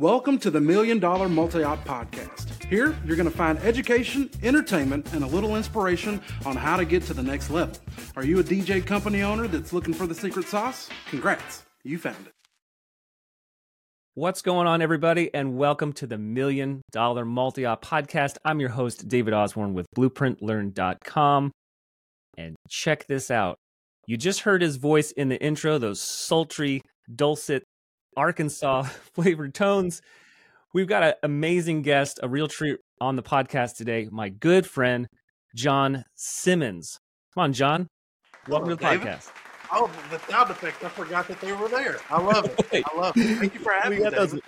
Welcome to the Million Dollar Multi Op Podcast. Here, you're going to find education, entertainment, and a little inspiration on how to get to the next level. Are you a DJ company owner that's looking for the secret sauce? Congrats, you found it. What's going on, everybody, and welcome to the Million Dollar Multi Op Podcast. I'm your host, David Osborne with BlueprintLearn.com. And check this out. You just heard his voice in the intro, those sultry, dulcet Arkansas flavored tones. We've got an amazing guest, a real treat on the podcast today, my good friend, John Simmons. Come on, John. Welcome Hello, to the David. podcast. Oh, the sound effects. I forgot that they were there. I love it. I love it. Thank you for having me. Those,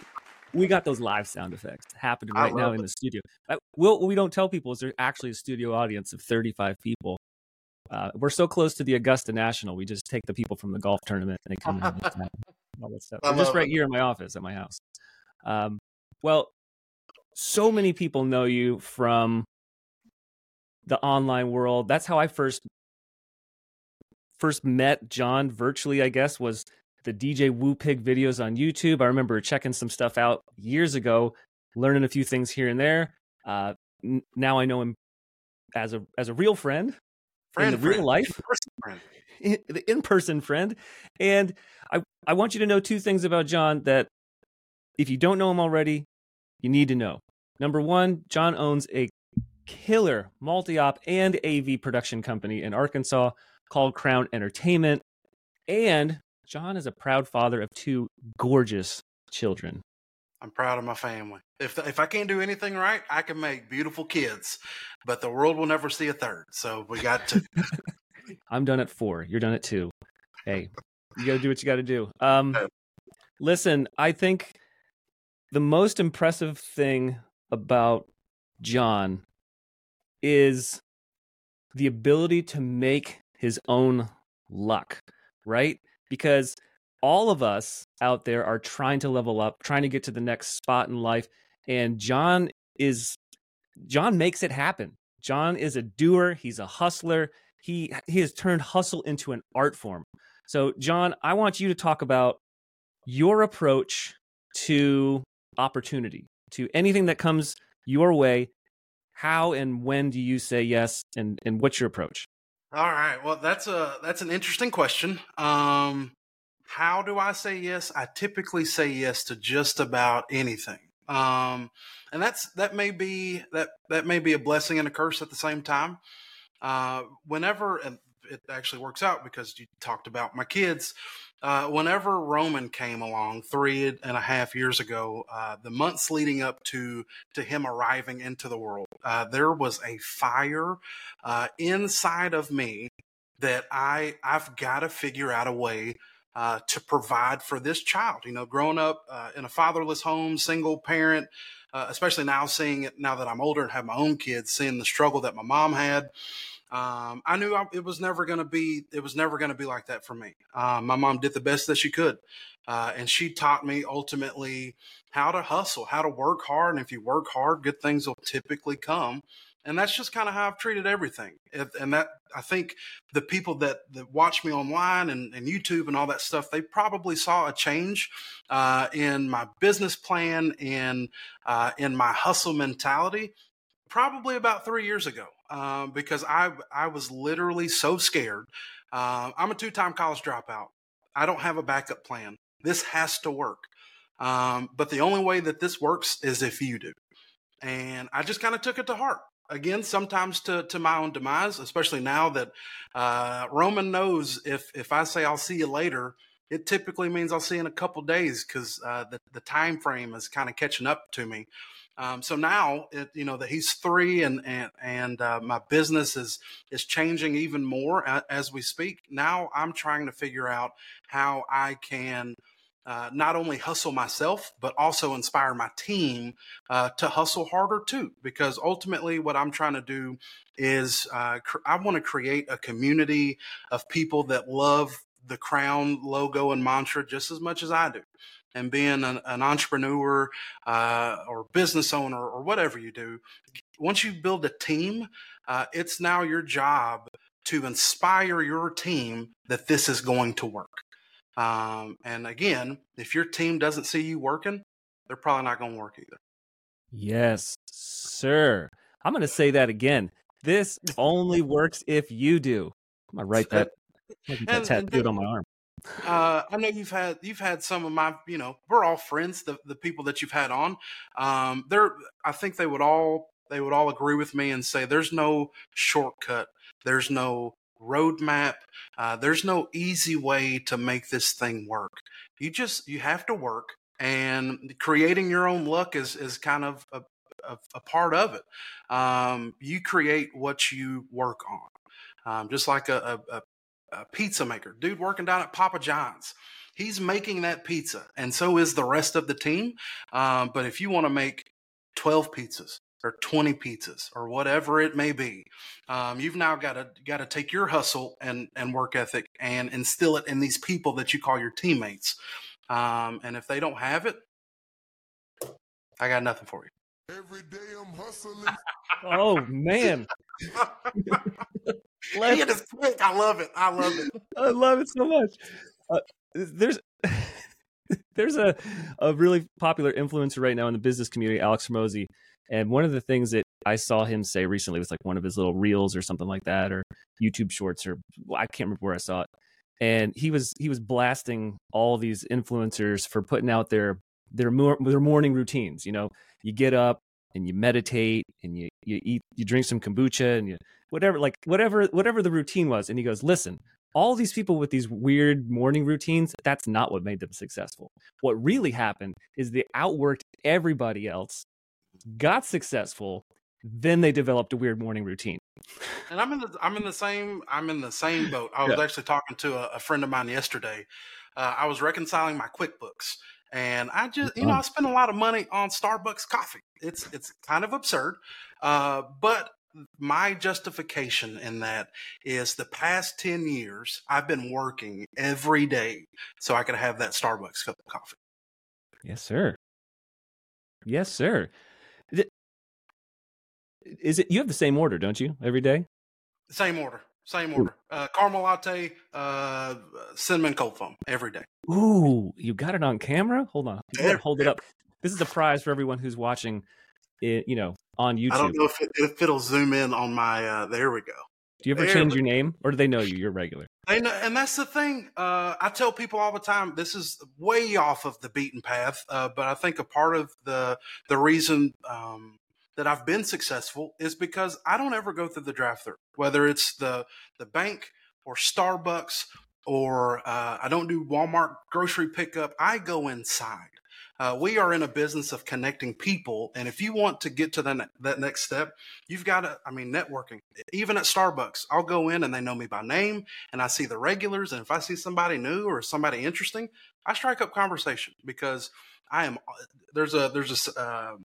we got those live sound effects happening right now it. in the studio. Uh, we'll, we don't tell people is there's actually a studio audience of 35 people. Uh, we're so close to the Augusta National. We just take the people from the golf tournament and they come in all that stuff. I'm just right here in my office at my house. Um, well, so many people know you from the online world. That's how I first first met John virtually. I guess was the DJ Woo Pig videos on YouTube. I remember checking some stuff out years ago, learning a few things here and there. Uh, n- now I know him as a as a real friend, friend in the friend. real life, the in person friend, and I, I want you to know two things about John that if you don't know him already, you need to know. Number one, John owns a killer multi op and AV production company in Arkansas called Crown Entertainment. And John is a proud father of two gorgeous children. I'm proud of my family. If if I can't do anything right, I can make beautiful kids, but the world will never see a third. So we got to. I'm done at four. You're done at two. Hey, you got to do what you got to do. Um, listen, I think the most impressive thing about John is the ability to make his own luck, right? Because all of us out there are trying to level up, trying to get to the next spot in life. And John is, John makes it happen. John is a doer, he's a hustler. He, he has turned hustle into an art form. So, John, I want you to talk about your approach to opportunity, to anything that comes your way. How and when do you say yes, and and what's your approach? All right. Well, that's a that's an interesting question. Um, how do I say yes? I typically say yes to just about anything. Um, and that's that may be that that may be a blessing and a curse at the same time. Uh, whenever, it actually works out because you talked about my kids. Uh, whenever Roman came along three and a half years ago, uh, the months leading up to to him arriving into the world, uh, there was a fire uh, inside of me that I I've got to figure out a way uh, to provide for this child. You know, growing up uh, in a fatherless home, single parent, especially now seeing it now that I'm older and have my own kids, seeing the struggle that my mom had. Um, I knew I, it was never going to be, it was never going to be like that for me. Uh, my mom did the best that she could. Uh, and she taught me ultimately how to hustle, how to work hard. And if you work hard, good things will typically come. And that's just kind of how I've treated everything. And that I think the people that, that watch me online and, and YouTube and all that stuff, they probably saw a change uh, in my business plan and uh, in my hustle mentality probably about three years ago um, because I I was literally so scared. Uh, I'm a two time college dropout. I don't have a backup plan. This has to work. Um, but the only way that this works is if you do. And I just kind of took it to heart. Again, sometimes to, to my own demise, especially now that uh, Roman knows if if I say I'll see you later, it typically means I'll see you in a couple days because uh, the the time frame is kind of catching up to me. Um, so now, it, you know that he's three, and and and uh, my business is is changing even more as we speak. Now I'm trying to figure out how I can. Uh, not only hustle myself, but also inspire my team uh, to hustle harder too. Because ultimately, what I'm trying to do is uh, cr- I want to create a community of people that love the crown logo and mantra just as much as I do and being an, an entrepreneur uh, or business owner or whatever you do, once you build a team, uh, it's now your job to inspire your team that this is going to work. Um, and again, if your team doesn't see you working, they're probably not going to work either. Yes, sir. I'm going to say that again. This only works if you do. I'm going to write that, that tattooed on my arm. Uh, I know you've had you've had some of my you know we're all friends the the people that you've had on. Um, they're I think they would all they would all agree with me and say there's no shortcut. There's no roadmap. Uh, there's no easy way to make this thing work. You just you have to work, and creating your own luck is is kind of a, a, a part of it. Um, you create what you work on. Um, just like a, a, a pizza maker, dude working down at Papa John's. He's making that pizza, and so is the rest of the team. Um, but if you want to make 12 pizzas or 20 pizzas or whatever it may be, um, you've now got to got to take your hustle and and work ethic and instill it in these people that you call your teammates. Um, and if they don't have it, I got nothing for you. Every day I'm hustling. oh man. Let's, it is quick. I love it. I love it. I love it so much. Uh, there's there's a a really popular influencer right now in the business community, Alex Hormozi, and one of the things that I saw him say recently was like one of his little reels or something like that, or YouTube shorts, or well, I can't remember where I saw it. And he was he was blasting all these influencers for putting out their their their morning routines. You know, you get up and you meditate and you you eat you drink some kombucha and you whatever like whatever whatever the routine was and he goes listen all these people with these weird morning routines that's not what made them successful. What really happened is they outworked everybody else got successful then they developed a weird morning routine. And i'm in the i'm in the same i'm in the same boat. I was yeah. actually talking to a, a, friend of mine yesterday. Uh, i was reconciling my quickbooks and i just you know i spend a lot of money on starbucks coffee. It's it's kind of absurd uh, but my justification in that is the past 10 years I've been working every day so I could have that Starbucks cup of coffee. Yes, sir. Yes, sir. Is it you have the same order, don't you, every day? Same order. Same order. Uh, caramel latte, uh, cinnamon cold foam every day. Ooh, you got it on camera? Hold on. hold it up. This is a prize for everyone who's watching it, you know, on YouTube. I don't know if, it, if it'll zoom in on my. Uh, there we go. Do you ever there change your name, or do they know you? You're regular. And, and that's the thing. Uh, I tell people all the time. This is way off of the beaten path, uh, but I think a part of the the reason um, that I've been successful is because I don't ever go through the draft through, whether it's the the bank or Starbucks or uh, I don't do Walmart grocery pickup. I go inside. Uh, we are in a business of connecting people, and if you want to get to that that next step, you've got to. I mean, networking. Even at Starbucks, I'll go in and they know me by name, and I see the regulars, and if I see somebody new or somebody interesting, I strike up conversation because I am. There's a there's a uh,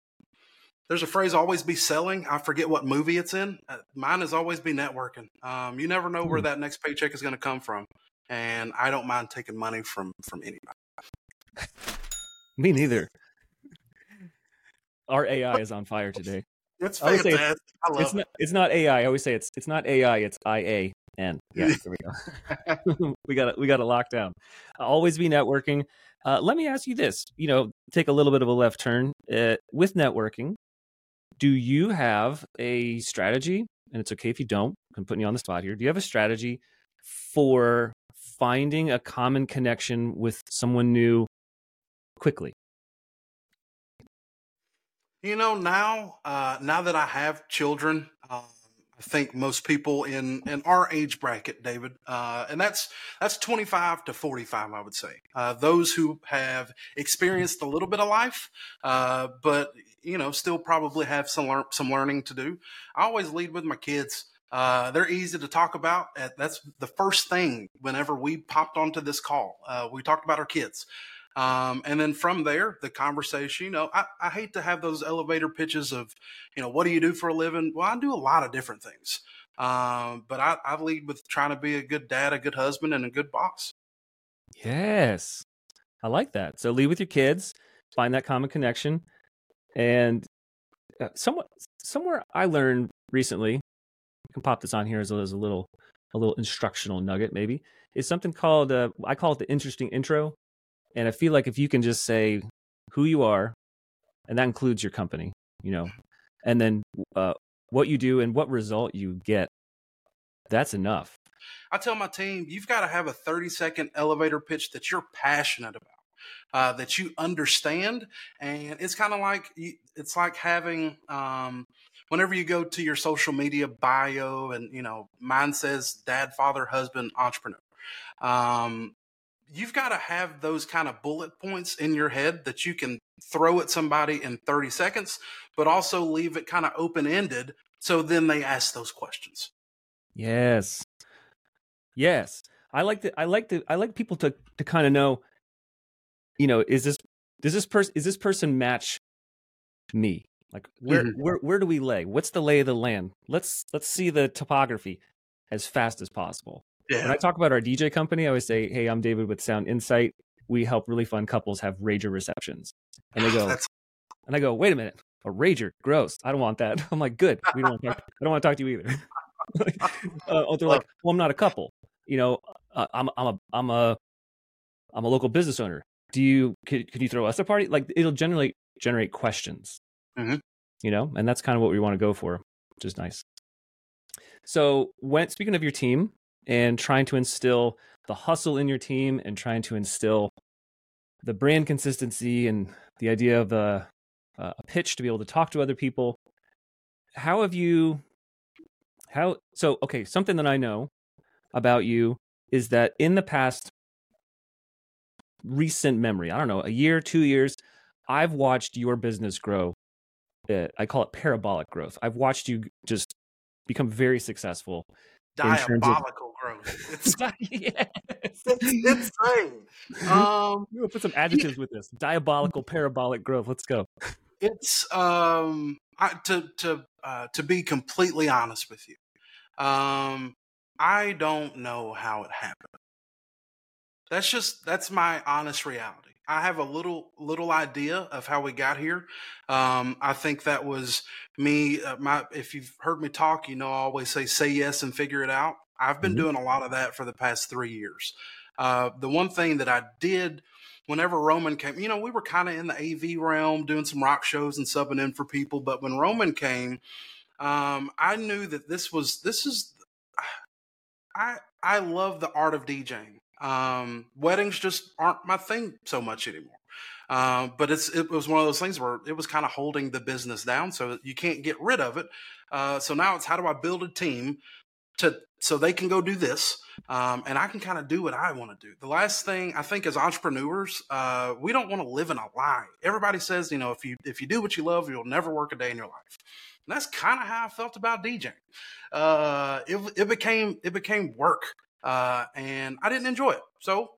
there's a phrase always be selling i forget what movie it's in uh, mine is always be networking um, you never know where hmm. that next paycheck is going to come from and i don't mind taking money from from anybody Me neither. Our AI is on fire today. That's fantastic. It's, I love it's it. not it's not AI. I always say it's it's not AI, it's I A N. Yeah, there we go. we got it we got it locked down. always be networking. Uh, let me ask you this, you know, take a little bit of a left turn. Uh, with networking, do you have a strategy? And it's okay if you don't. I'm putting you on the spot here. Do you have a strategy for finding a common connection with someone new quickly? You know, now uh, now that I have children, um, I think most people in in our age bracket, David, uh, and that's that's twenty five to forty five, I would say. Uh, those who have experienced a little bit of life, uh, but you know, still probably have some lear- some learning to do. I always lead with my kids. Uh, they're easy to talk about. That's the first thing whenever we popped onto this call. Uh, we talked about our kids. Um, and then from there, the conversation, you know, I, I, hate to have those elevator pitches of, you know, what do you do for a living? Well, I do a lot of different things. Um, but I, I lead with trying to be a good dad, a good husband, and a good boss. Yes. I like that. So lead with your kids, find that common connection. And uh, somewhat, somewhere I learned recently, I can pop this on here as a, as a little, a little instructional nugget, maybe, is something called, uh, I call it the interesting intro. And I feel like if you can just say who you are, and that includes your company. You know, and then uh, what you do and what result you get. That's enough. I tell my team, you've got to have a 30 second elevator pitch that you're passionate about. Uh, that you understand, and it's kind of like it's like having um, whenever you go to your social media bio, and you know mine says dad, father, husband, entrepreneur. Um, you've got to have those kind of bullet points in your head that you can throw at somebody in 30 seconds, but also leave it kind of open ended so then they ask those questions. Yes. Yes. I like to I like to I like people to to kind of know you know, is this does this person is this person match me? Like where mm-hmm. where where do we lay? What's the lay of the land? Let's let's see the topography as fast as possible. Yeah. When I talk about our DJ company, I always say, "Hey, I'm David with Sound Insight. We help really fun couples have rager receptions." And they go, and I go, "Wait a minute, a rager, gross. I don't want that." I'm like, "Good. We don't. Want to talk, I don't want to talk to you either." uh, oh, they're like, "Well, I'm not a couple. You know, uh, I'm I'm a I'm a I'm a local business owner. Do you could could you throw us a party? Like it'll generally generate questions. Mm-hmm. You know, and that's kind of what we want to go for, which is nice. So, when speaking of your team, and trying to instill the hustle in your team and trying to instill the brand consistency and the idea of a, a pitch to be able to talk to other people. How have you, how, so, okay, something that I know about you is that in the past recent memory, I don't know, a year, two years, I've watched your business grow. Uh, I call it parabolic growth. I've watched you just become very successful diabolical It's, yes. it's insane. Um, we'll put some adjectives yeah. with this: diabolical, parabolic growth. Let's go. It's um, I, to to uh, to be completely honest with you, um, I don't know how it happened. That's just that's my honest reality. I have a little little idea of how we got here. Um, I think that was me. Uh, my if you've heard me talk, you know I always say say yes and figure it out. I've been mm-hmm. doing a lot of that for the past three years. Uh, the one thing that I did whenever Roman came, you know, we were kind of in the AV realm doing some rock shows and subbing in for people. But when Roman came, um, I knew that this was this is. I I love the art of DJing. Um, weddings just aren't my thing so much anymore. Uh, but it's it was one of those things where it was kind of holding the business down, so you can't get rid of it. Uh, so now it's how do I build a team to so they can go do this, um, and I can kind of do what I want to do. The last thing I think as entrepreneurs, uh, we don't want to live in a lie. Everybody says, you know, if you if you do what you love, you'll never work a day in your life. And that's kind of how I felt about DJing. Uh, it, it became it became work uh, and I didn't enjoy it. So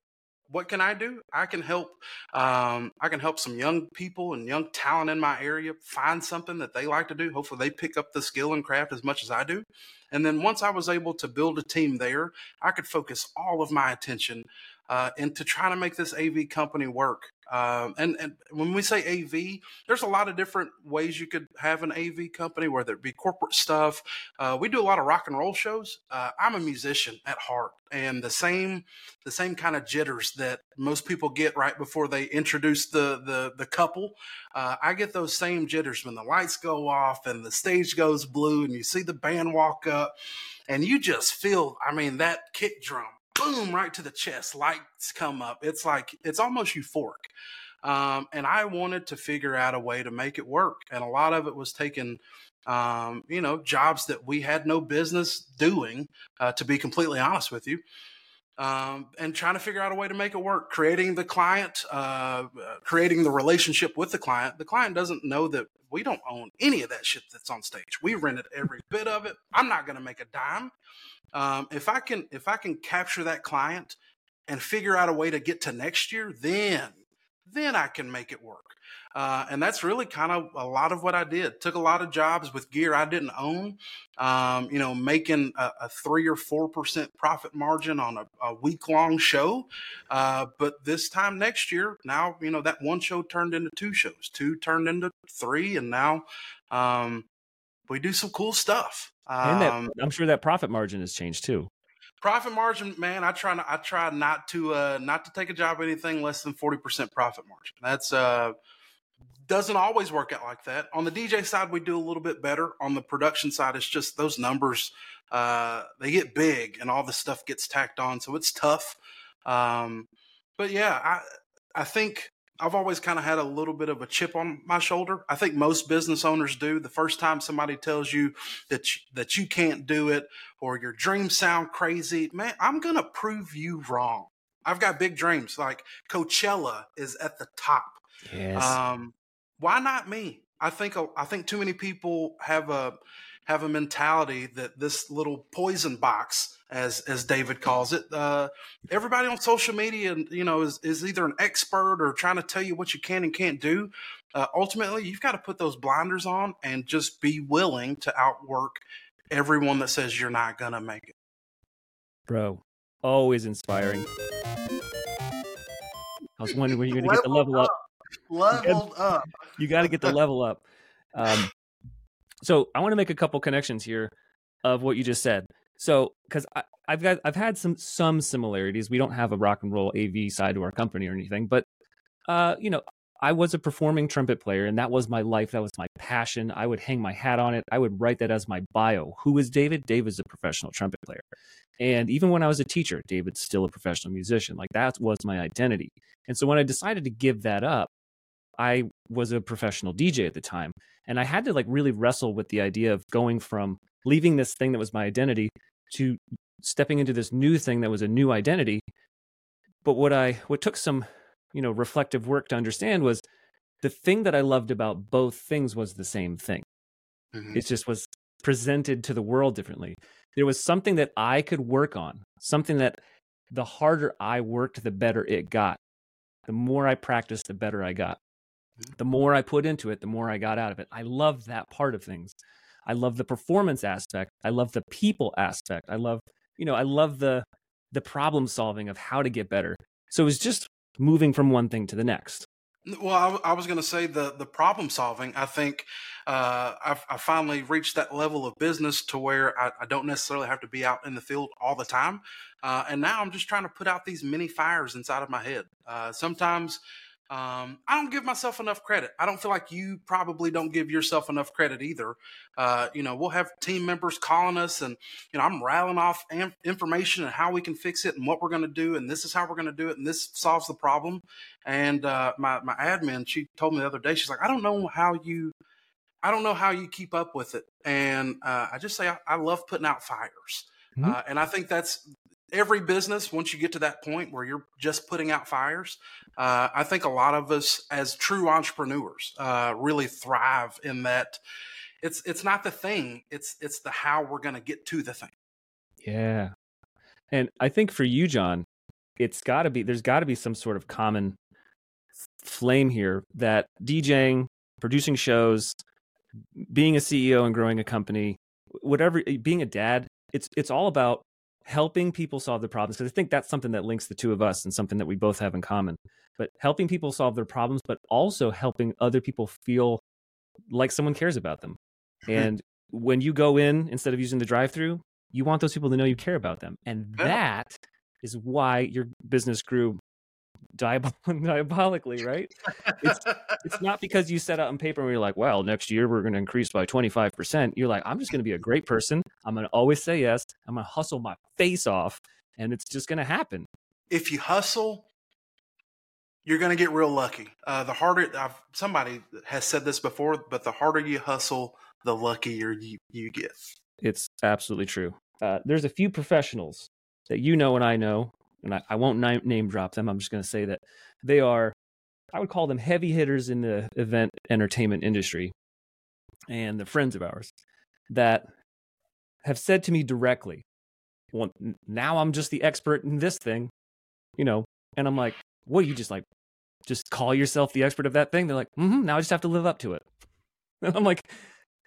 what can I do? I can help. Um, I can help some young people and young talent in my area find something that they like to do. Hopefully, they pick up the skill and craft as much as I do. And then once I was able to build a team there, I could focus all of my attention uh, into trying to make this AV company work. Um, and, and when we say AV, there's a lot of different ways you could have an AV company, whether it be corporate stuff. Uh, we do a lot of rock and roll shows. Uh, I'm a musician at heart, and the same the same kind of jitters that most people get right before they introduce the the, the couple. Uh, I get those same jitters when the lights go off and the stage goes blue, and you see the band walk up, and you just feel. I mean, that kick drum boom, right to the chest. Lights come up. It's like, it's almost euphoric. Um, and I wanted to figure out a way to make it work. And a lot of it was taking, um, you know, jobs that we had no business doing, uh, to be completely honest with you. Um, and trying to figure out a way to make it work, creating the client, uh, creating the relationship with the client. The client doesn't know that we don't own any of that shit that's on stage. We rented every bit of it. I'm not going to make a dime. Um, if I can if I can capture that client and figure out a way to get to next year, then then I can make it work. Uh, and that's really kind of a lot of what I did. Took a lot of jobs with gear I didn't own. Um, you know, making a, a, three or four percent profit margin on a, a week long show. Uh, but this time next year, now you know that one show turned into two shows, two turned into three, and now um, we do some cool stuff. And that, um, I'm sure that profit margin has changed too. Profit margin, man. I try. I try not to uh, not to take a job anything less than forty percent profit margin. That's uh, doesn't always work out like that. On the DJ side, we do a little bit better. On the production side, it's just those numbers uh, they get big and all the stuff gets tacked on, so it's tough. Um, but yeah, I I think I've always kind of had a little bit of a chip on my shoulder. I think most business owners do. The first time somebody tells you that you, that you can't do it or your dreams sound crazy, man, I'm going to prove you wrong. I've got big dreams. Like Coachella is at the top. Yes. Um, why not me? I think I think too many people have a have a mentality that this little poison box, as as David calls it, uh, everybody on social media, you know, is is either an expert or trying to tell you what you can and can't do. Uh, ultimately, you've got to put those blinders on and just be willing to outwork everyone that says you're not gonna make it. Bro, always inspiring. I was wondering when you're going to get the level up. Leveled up. You got to get the level up. Um, so I want to make a couple connections here of what you just said. So because I've got I've had some some similarities. We don't have a rock and roll AV side to our company or anything, but uh, you know, I was a performing trumpet player, and that was my life. That was my passion. I would hang my hat on it. I would write that as my bio. Who is David? David's a professional trumpet player. And even when I was a teacher, David's still a professional musician. Like that was my identity. And so when I decided to give that up, I was a professional DJ at the time. And I had to like really wrestle with the idea of going from leaving this thing that was my identity to stepping into this new thing that was a new identity. But what I what took some, you know, reflective work to understand was the thing that I loved about both things was the same thing. Mm-hmm. It just was presented to the world differently. There was something that I could work on, something that the harder I worked, the better it got. The more I practiced, the better I got the more I put into it, the more I got out of it. I love that part of things. I love the performance aspect. I love the people aspect. I love, you know, I love the the problem solving of how to get better. So it was just moving from one thing to the next. Well, I, I was going to say the the problem solving. I think uh, I've, I finally reached that level of business to where I, I, don't necessarily have to be out in the field all the time, uh, and now I'm just trying to put out these mini fires inside of my head. Uh, sometimes um, I don't give myself enough credit. I don't feel like you probably don't give yourself enough credit either. Uh, you know, we'll have team members calling us, and you know, I'm rattling off am- information and how we can fix it and what we're going to do, and this is how we're going to do it, and this solves the problem. And uh, my my admin, she told me the other day, she's like, I don't know how you, I don't know how you keep up with it. And uh, I just say I, I, love putting out fires, mm-hmm. Uh, and I think that's every business once you get to that point where you're just putting out fires uh, i think a lot of us as true entrepreneurs uh, really thrive in that it's it's not the thing it's it's the how we're going to get to the thing. Yeah. And i think for you john it's got to be there's got to be some sort of common flame here that djing producing shows being a ceo and growing a company whatever being a dad it's it's all about helping people solve their problems because i think that's something that links the two of us and something that we both have in common but helping people solve their problems but also helping other people feel like someone cares about them. And when you go in instead of using the drive through you want those people to know you care about them and that is why your business grew diabolically, right? It's it's not because you set out on paper and you're like, well, next year we're going to increase by 25%. You're like, I'm just going to be a great person. I'm going to always say yes. I'm going to hustle my face off and it's just going to happen. If you hustle, you're going to get real lucky. Uh, the harder I've, somebody has said this before, but the harder you hustle, the luckier you, you get. It's absolutely true. Uh, there's a few professionals that you know and I know and I, I won't name, name drop them. I'm just going to say that they are, I would call them heavy hitters in the event entertainment industry, and the friends of ours that have said to me directly, "Well, now I'm just the expert in this thing," you know, and I'm like, "What? You just like, just call yourself the expert of that thing?" They're like, mm-hmm, "Now I just have to live up to it," and I'm like,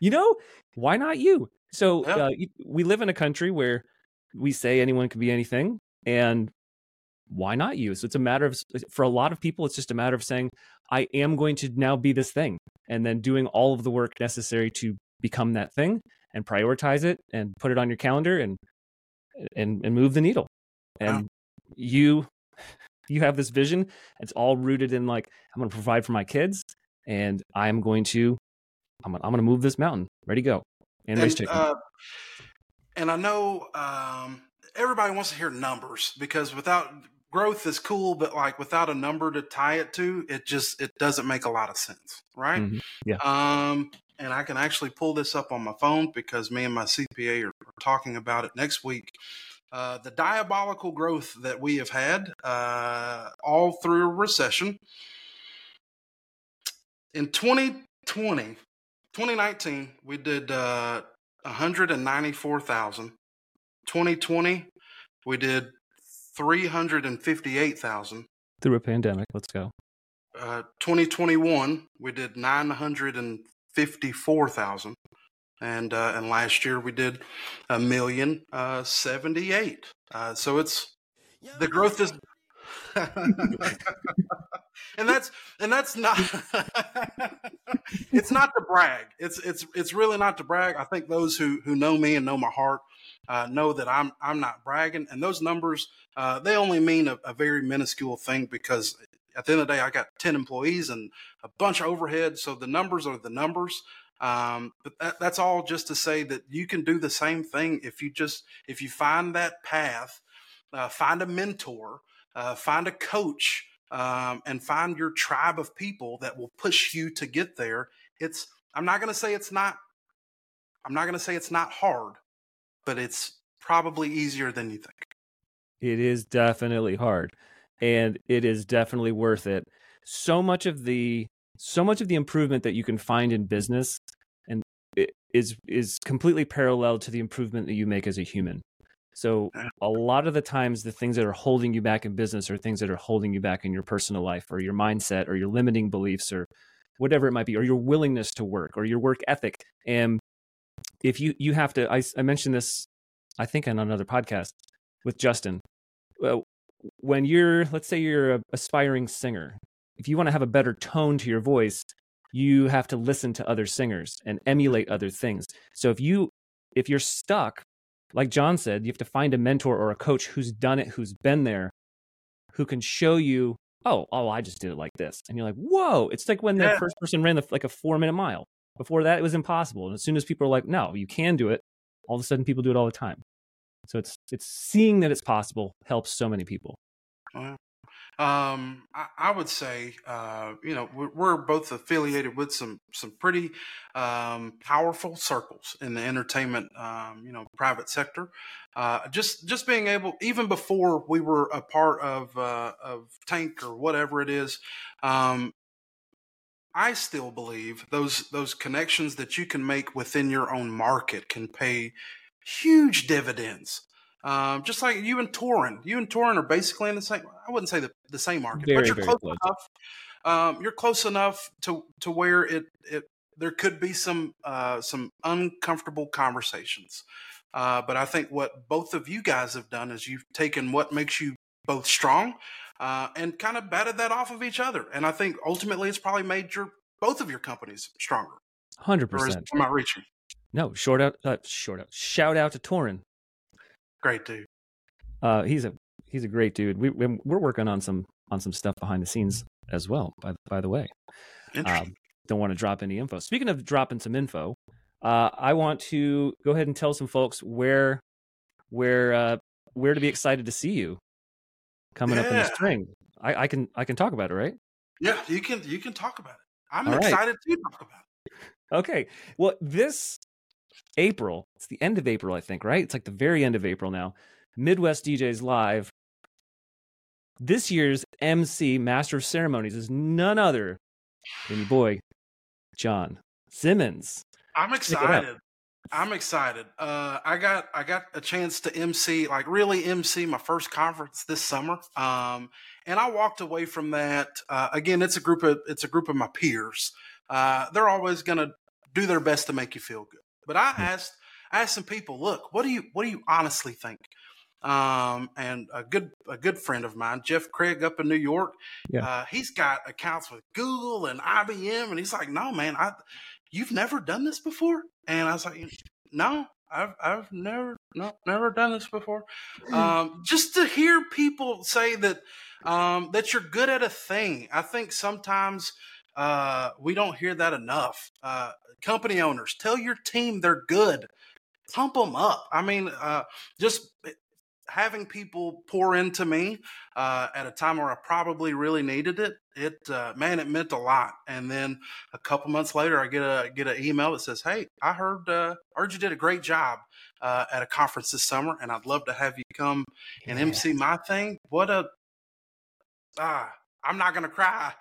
"You know, why not you?" So uh, we live in a country where we say anyone can be anything, and why not you? So it's a matter of, for a lot of people, it's just a matter of saying, I am going to now be this thing, and then doing all of the work necessary to become that thing and prioritize it and put it on your calendar and and and move the needle. And wow. you you have this vision. It's all rooted in like I'm going to provide for my kids, and I'm going to I'm, I'm going to move this mountain. Ready, go. And, and chicken. Uh, and I know um, everybody wants to hear numbers because without growth is cool, but like without a number to tie it to, it just it doesn't make a lot of sense, right? Mm-hmm. Yeah. Um, and I can actually pull this up on my phone because me and my CPA are, are talking about it next week. Uh, the diabolical growth that we have had uh, all through a recession. In 2020, 2019, we did uh, 194,000. 2020, we did 358,000. Through a pandemic, let's go. Uh, 2021, we did 954,000. And, uh, and last year we did a million uh, 78. Uh, so it's the growth is and that's and that's not it's not to brag it's it's it's really not to brag i think those who who know me and know my heart uh, know that i'm i'm not bragging. And those numbers uh, they only mean a, a, very minuscule thing because at the end of the day i got 10 employees and a bunch of overhead. So the numbers are the numbers. Um, but that, that's all just to say that you can do the same thing if you just if you find that path uh, find a mentor uh, find a coach um, and find your tribe of people that will push you to get there. It's I'm not going to say it's not I'm not going to say it's not hard, but it's probably easier than you think. It is definitely hard and it is definitely worth it. So much of the so much of the improvement that you can find in business and is is completely parallel to the improvement that you make as a human. So a lot of the times the things that are holding you back in business are things that are holding you back in your personal life or your mindset or your limiting beliefs or whatever it might be or your willingness to work or your work ethic. And if you you have to I, I mentioned this I think on another podcast with Justin. Well, when you're let's say you're an aspiring singer, if you want to have a better tone to your voice, you have to listen to other singers and emulate other things. So if you if you're stuck like John said, you have to find a mentor or a coach who's done it, who's been there, who can show you, oh, oh, I just did it like this. And you're like, whoa. It's like when the first person ran the, like a four minute mile. Before that, it was impossible. And as soon as people are like, no, you can do it, all of a sudden people do it all the time. So it's it's seeing that it's possible helps so many people. Um, I, I, would say, uh, you know, we're, we're, both affiliated with some some pretty um, powerful circles in the entertainment, um, you know, private sector. Uh, just just being able, even before we were a part of uh, of Tank or whatever it is, um, I still believe those those connections that you can make within your own market can pay huge dividends. Um, just like you and Torin, you and Torin are basically in the same. I wouldn't say the, the same market, very, but you're close, close, enough. Um, you're close enough to to where it it there could be some uh, some uncomfortable conversations. Uh, but I think what both of you guys have done is you've taken what makes you both strong uh, and kind of batted that off of each other. And I think ultimately it's probably made your both of your companies stronger. Hundred percent. Am I reaching? No, short out, uh, short out. Shout out to Torin. Great dude. Uh, he's a he's a great dude. We we're working on some on some stuff behind the scenes as well. By by the way, um, don't want to drop any info. Speaking of dropping some info, uh, I want to go ahead and tell some folks where where uh, where to be excited to see you coming yeah. up in the spring. I, I, can I can talk about it, right? Yeah, you can you can talk about it. I'm All excited right. to talk about it. Okay. Well, this April. It's the end of April, I think, right? It's like the very end of April now. Midwest DJs Live. This year's MC, Master of Ceremonies, is none other than your boy, John Simmons. I'm excited. I'm excited. Uh, I got I got a chance to MC, like really MC my first conference this summer. Um, and I walked away from that. Uh, again, it's a group of it's a group of my peers. Uh, they're always going to do their best to make you feel good. But I asked I asked some people, look, what do you what do you honestly think? Um, and a good a good friend of mine, Jeff Craig, up in New York, yeah. uh, he's got accounts with Google and IBM, and he's like, no, man, I you've never done this before, and I was like, no. I've I've never no never done this before. Um, just to hear people say that um, that you're good at a thing, I think sometimes Uh, we don't hear that enough. Uh, company owners, tell your team they're good. Pump them up. I mean, uh, just having people pour into me uh, at a time where I probably really needed it, it uh, man, it meant a lot. And then a couple months later, I get a get an email that says, "Hey, I heard uh, heard you did a great job uh, at a conference this summer, and I'd love to have you come and MC my thing." What a ah. I'm not gonna cry,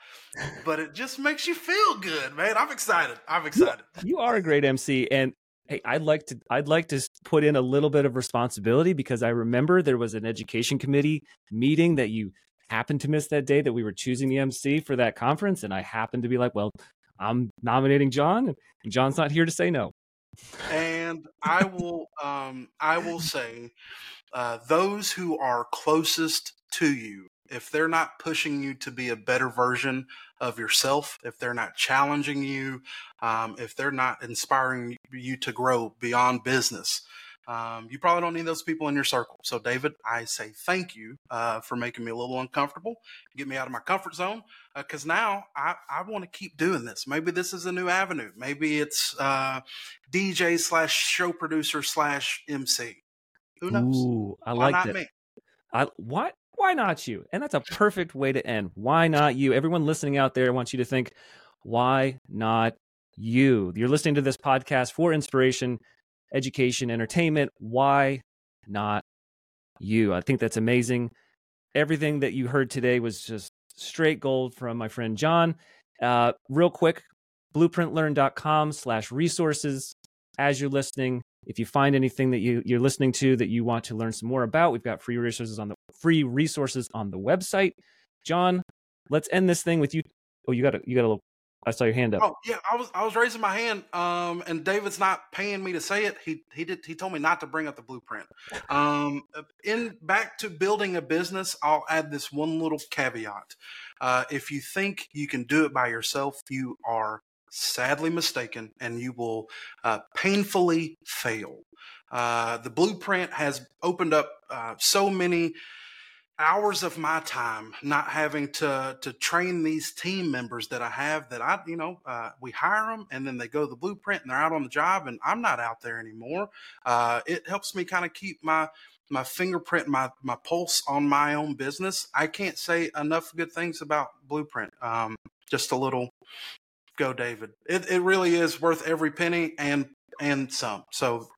but it just makes you feel good, man. I'm excited. I'm excited. You are a great MC, and hey i'd like to i'd like to put in a little bit of responsibility because i remember there was an education committee meeting that you happened to miss that day that we were choosing the mc for that conference and i happened to be like well i'm nominating john and john's not here to say no. And i will um i will say uh, those who are closest to you if they're not pushing you to be a better version of yourself, if they're not challenging you, um, if they're not inspiring you to grow beyond business, um, you probably don't need those people in your circle. So, David, I say thank you uh, for making me a little uncomfortable, get me out of my comfort zone, because uh, now I, I want to keep doing this. Maybe this is a new avenue. Maybe it's uh, DJ slash show producer slash MC. Who knows? Ooh, I like that. Me? I what? Why not you? And that's a perfect way to end. Why not you? Everyone listening out there, I want you to think, why not you? You're listening to this podcast for inspiration, education, entertainment. Why not you? I think that's amazing. Everything that you heard today was just straight gold from my friend John. Uh, real quick, blueprintlearn.com slash resources. As you're listening, if you find anything that you, you're listening to that you want to learn some more about, we've got free resources on the free resources on the website. John, let's end this thing with you. Oh, you got a you got a little. I saw your hand up. Oh yeah, I was I was raising my hand. Um, and David's not paying me to say it. He he did he told me not to bring up the blueprint. Um, in back to building a business, I'll add this one little caveat. Uh, if you think you can do it by yourself, you are sadly mistaken, and you will uh, painfully fail. Uh, the blueprint has opened up uh, so many hours of my time not having to to train these team members that I have that I you know uh, we hire them and then they go to the blueprint and they're out on the job and I'm not out there anymore. Uh, it helps me kind of keep my my fingerprint, my my pulse on my own business. I can't say enough good things about Blueprint. Um, just a little go, David. It it really is worth every penny and and some. So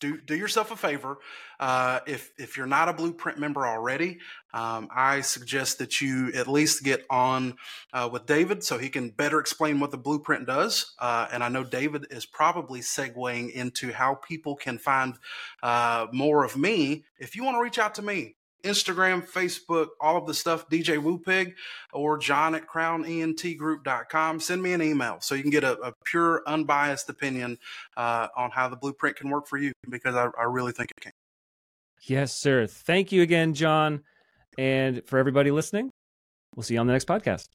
do do yourself a favor. Uh, if if you're not a Blueprint member already, um, I suggest that you at least get on uh, with David so he can better explain what the Blueprint does. Uh, and I know David is probably segueing into how people can find uh, more of me. If you want to reach out to me, Instagram, Facebook, all of the stuff, DJ Woopig or John at crownentgroup.com. Send me an email so you can get a, a pure, unbiased opinion uh, on how the blueprint can work for you because I, I really think it can. Yes, sir. Thank you again, John. And for everybody listening, we'll see you on the next podcast.